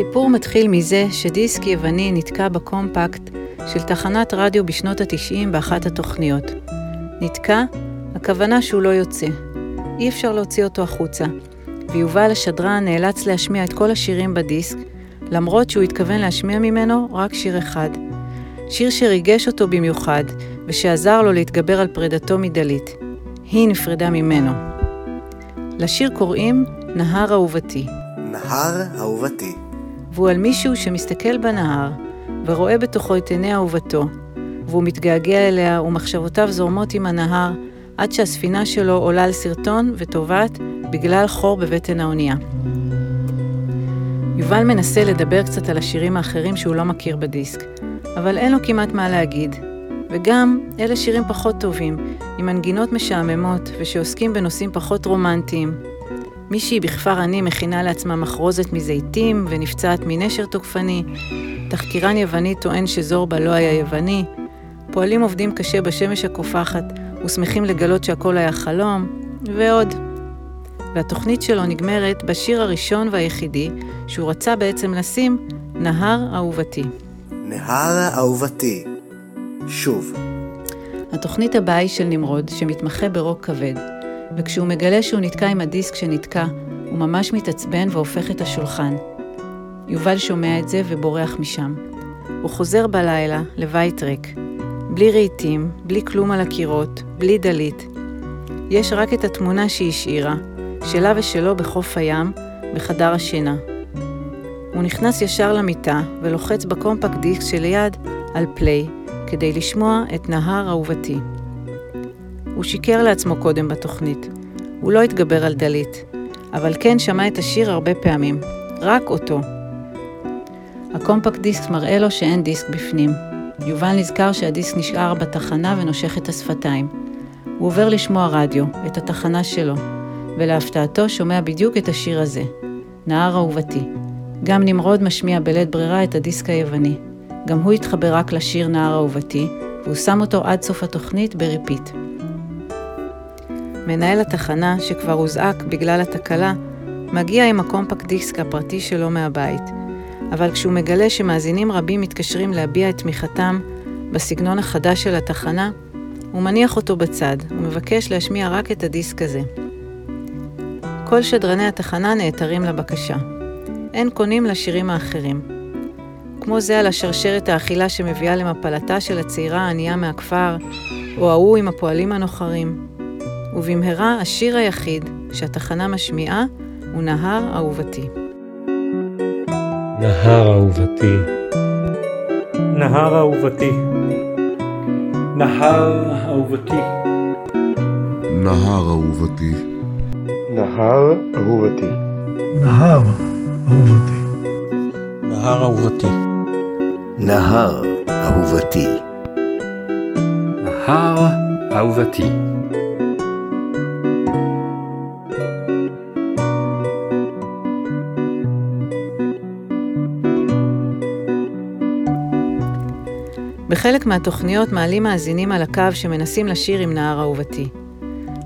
הסיפור מתחיל מזה שדיסק יווני נתקע בקומפקט של תחנת רדיו בשנות ה-90 באחת התוכניות. נתקע, הכוונה שהוא לא יוצא. אי אפשר להוציא אותו החוצה, ויובל השדרן נאלץ להשמיע את כל השירים בדיסק, למרות שהוא התכוון להשמיע ממנו רק שיר אחד. שיר שריגש אותו במיוחד, ושעזר לו להתגבר על פרידתו מדלית. היא נפרדה ממנו. לשיר קוראים נהר אהובתי. נהר אהובתי. והוא על מישהו שמסתכל בנהר, ורואה בתוכו את עיני אהובתו, והוא מתגעגע אליה ומחשבותיו זורמות עם הנהר, עד שהספינה שלו עולה על סרטון וטובעת בגלל חור בבטן האונייה. יובל מנסה לדבר קצת על השירים האחרים שהוא לא מכיר בדיסק, אבל אין לו כמעט מה להגיד. וגם, אלה שירים פחות טובים, עם מנגינות משעממות ושעוסקים בנושאים פחות רומנטיים. מישהי בכפר עני מכינה לעצמה מחרוזת מזיתים ונפצעת מנשר תוקפני, תחקירן יווני טוען שזורבה לא היה יווני, פועלים עובדים קשה בשמש הקופחת ושמחים לגלות שהכל היה חלום, ועוד. והתוכנית שלו נגמרת בשיר הראשון והיחידי שהוא רצה בעצם לשים, נהר אהובתי. נהר אהובתי. שוב. התוכנית הבאה היא של נמרוד, שמתמחה ברוק כבד, וכשהוא מגלה שהוא נתקע עם הדיסק שנתקע, הוא ממש מתעצבן והופך את השולחן. יובל שומע את זה ובורח משם. הוא חוזר בלילה לבית ריק, בלי רהיטים, בלי כלום על הקירות, בלי דלית. יש רק את התמונה שהיא השאירה, שלה ושלו בחוף הים, בחדר השינה. הוא נכנס ישר למיטה ולוחץ בקומפקט דיסק שליד על פליי, כדי לשמוע את נהר אהובתי. הוא שיקר לעצמו קודם בתוכנית. הוא לא התגבר על דלית, אבל כן שמע את השיר הרבה פעמים, רק אותו. הקומפקט דיסק מראה לו שאין דיסק בפנים. יובל נזכר שהדיסק נשאר בתחנה ונושך את השפתיים. הוא עובר לשמוע רדיו, את התחנה שלו, ולהפתעתו שומע בדיוק את השיר הזה, נהר אהובתי. גם נמרוד משמיע בלית ברירה את הדיסק היווני. גם הוא התחבר רק לשיר נהר אהובתי, והוא שם אותו עד סוף התוכנית ב repeat. מנהל התחנה, שכבר הוזעק בגלל התקלה, מגיע עם הקומפקט דיסק הפרטי שלו מהבית, אבל כשהוא מגלה שמאזינים רבים מתקשרים להביע את תמיכתם בסגנון החדש של התחנה, הוא מניח אותו בצד, ומבקש להשמיע רק את הדיסק הזה. כל שדרני התחנה נעתרים לבקשה. אין קונים לשירים האחרים. כמו זה על השרשרת האכילה שמביאה למפלתה של הצעירה הענייה מהכפר, או ההוא עם הפועלים הנוחרים. ובמהרה השיר היחיד שהתחנה משמיעה הוא נהר אהובתי. נהר אהובתי. נהר אהובתי. נהר אהובתי. נהר אהובתי. נהר אהובתי. נהר אהובתי. נהר אהובתי. נהר אהובתי. נהר אהובתי. בחלק מהתוכניות מעלים מאזינים על הקו שמנסים לשיר עם נהר אהובתי.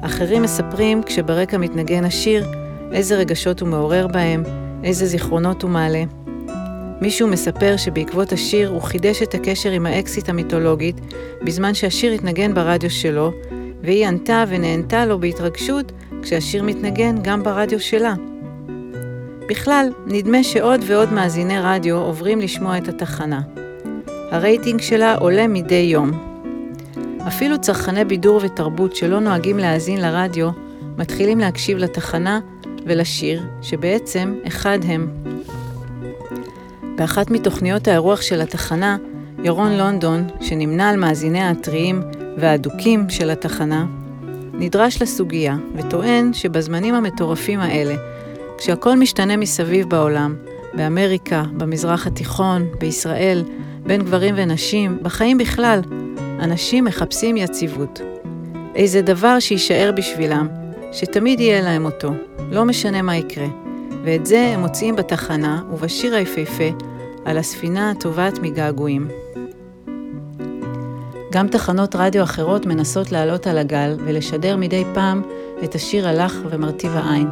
אחרים מספרים, כשברקע מתנגן השיר, איזה רגשות הוא מעורר בהם, איזה זיכרונות הוא מעלה. מישהו מספר שבעקבות השיר הוא חידש את הקשר עם האקסיט המיתולוגית, בזמן שהשיר התנגן ברדיו שלו, והיא ענתה ונענתה לו בהתרגשות כשהשיר מתנגן גם ברדיו שלה. בכלל, נדמה שעוד ועוד מאזיני רדיו עוברים לשמוע את התחנה. הרייטינג שלה עולה מדי יום. אפילו צרכני בידור ותרבות שלא נוהגים להאזין לרדיו, מתחילים להקשיב לתחנה ולשיר, שבעצם אחד הם. באחת מתוכניות האירוח של התחנה, ירון לונדון, שנמנה על מאזיניה הטריים והאדוקים של התחנה, נדרש לסוגיה וטוען שבזמנים המטורפים האלה, כשהכל משתנה מסביב בעולם, באמריקה, במזרח התיכון, בישראל, בין גברים ונשים, בחיים בכלל, אנשים מחפשים יציבות. איזה דבר שיישאר בשבילם, שתמיד יהיה להם אותו, לא משנה מה יקרה. ואת זה הם מוצאים בתחנה ובשיר היפהפה על הספינה הטובעת מגעגועים. גם תחנות רדיו אחרות מנסות לעלות על הגל ולשדר מדי פעם את השיר הלך ומרטיב העין.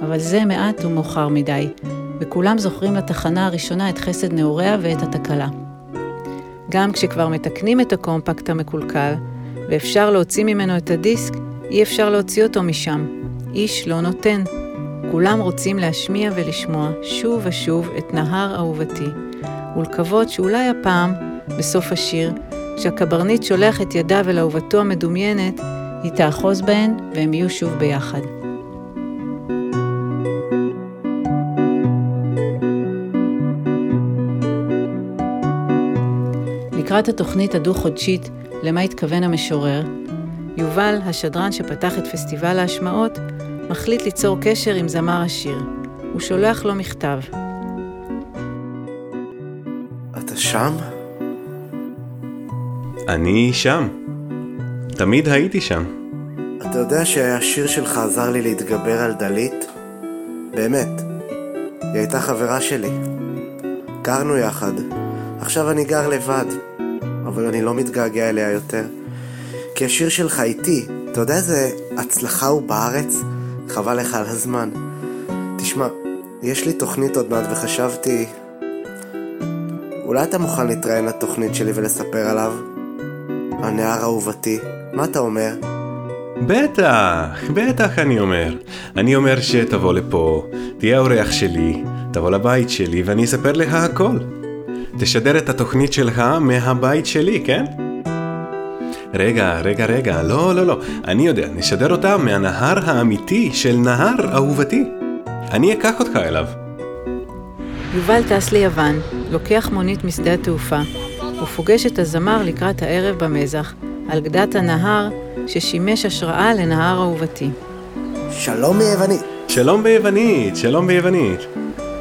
אבל זה מעט ומאוחר מדי, וכולם זוכרים לתחנה הראשונה את חסד נעוריה ואת התקלה. גם כשכבר מתקנים את הקומפקט המקולקל, ואפשר להוציא ממנו את הדיסק, אי אפשר להוציא אותו משם. איש לא נותן. כולם רוצים להשמיע ולשמוע שוב ושוב את נהר אהובתי, ולקוות שאולי הפעם, בסוף השיר, כשהקברניט שולח את ידיו אל אהובתו המדומיינת, היא תאחוז בהן והם יהיו שוב ביחד. לקראת התוכנית הדו-חודשית למה התכוון המשורר, יובל, השדרן שפתח את פסטיבל ההשמעות, מחליט ליצור קשר עם זמר השיר. הוא שולח לו מכתב. אתה שם? אני שם. תמיד הייתי שם. אתה יודע שהשיר שלך עזר לי להתגבר על דלית? באמת. היא הייתה חברה שלי. גרנו יחד. עכשיו אני גר לבד, אבל אני לא מתגעגע אליה יותר. כי השיר שלך איתי, אתה יודע איזה הצלחה הוא בארץ? חבל לך על הזמן. תשמע, יש לי תוכנית עוד מעט וחשבתי... אולי אתה מוכן להתראיין לתוכנית שלי ולספר עליו? הנער אהובתי, מה אתה אומר? בטח, בטח אני אומר. אני אומר שתבוא לפה, תהיה האורח שלי, תבוא לבית שלי ואני אספר לך הכל. תשדר את התוכנית שלך מהבית שלי, כן? רגע, רגע, רגע, לא, לא, לא. אני יודע, נשדר אותה מהנהר האמיתי של נהר אהובתי. אני אקח אותך אליו. יובל טס ליוון, לוקח מונית משדה התעופה, ופוגש את הזמר לקראת הערב במזח, על גדת הנהר ששימש השראה לנהר אהובתי. שלום מיוונית. שלום ביוונית, שלום ביוונית.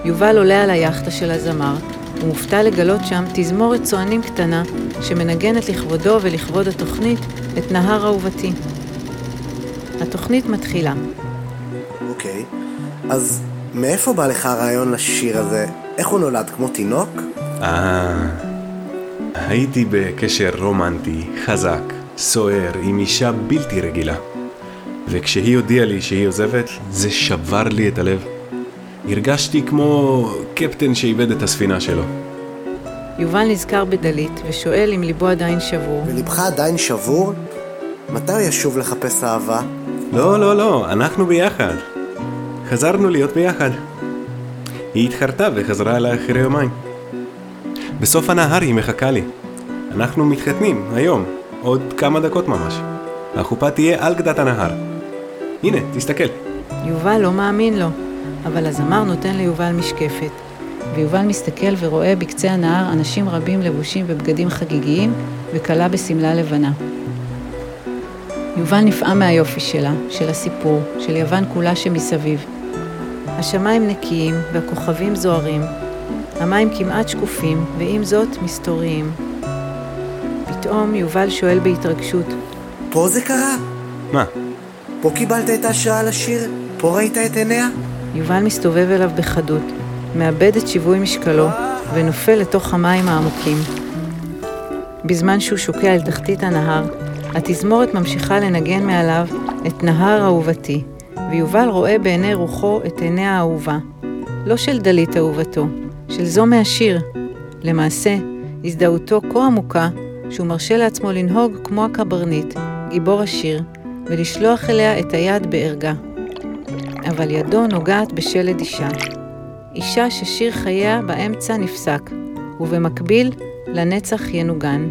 יובל עולה על היאכטה של הזמר, ומופתע לגלות שם תזמורת צוענים קטנה, שמנגנת לכבודו ולכבוד התוכנית את נהר אהובתי. התוכנית מתחילה. אוקיי. אז מאיפה בא לך הרעיון לשיר הזה? איך הוא נולד? כמו תינוק? אה... הייתי בקשר רומנטי, חזק, סוער, עם אישה בלתי רגילה. וכשהיא הודיעה לי שהיא עוזבת, זה שבר לי את הלב. הרגשתי כמו קפטן שאיבד את הספינה שלו. יובל נזכר בדלית ושואל אם ליבו עדיין שבור. ולבך עדיין שבור? מתי הוא ישוב לחפש אהבה? לא, לא, לא, אנחנו ביחד. חזרנו להיות ביחד. היא התחרטה וחזרה אליי אחרי יומיים. בסוף הנהר היא מחכה לי. אנחנו מתחתנים, היום, עוד כמה דקות ממש. החופה תהיה על גדת הנהר. הנה, תסתכל. יובל לא מאמין לו, אבל הזמר נותן ליובל משקפת, ויובל מסתכל ורואה בקצה הנהר אנשים רבים לבושים בבגדים חגיגיים וכלה בשמלה לבנה. יובל נפעם מהיופי שלה, של הסיפור, של יוון כולה שמסביב. השמיים נקיים והכוכבים זוהרים, המים כמעט שקופים, ועם זאת מסתוריים. פתאום יובל שואל בהתרגשות, פה זה קרה? מה? פה קיבלת את ההשראה לשיר? פה ראית את עיניה? יובל מסתובב אליו בחדות, מאבד את שיווי משקלו ונופל לתוך המים העמוקים. בזמן שהוא שוקע אל תחתית הנהר, התזמורת ממשיכה לנגן מעליו את נהר אהובתי, ויובל רואה בעיני רוחו את עיני האהובה. לא של דלית אהובתו, של זו מהשיר. למעשה, הזדהותו כה עמוקה, שהוא מרשה לעצמו לנהוג כמו הקברניט, גיבור השיר, ולשלוח אליה את היד בערגה. אבל ידו נוגעת בשלד אישה. אישה ששיר חייה באמצע נפסק, ובמקביל לנצח ינוגן.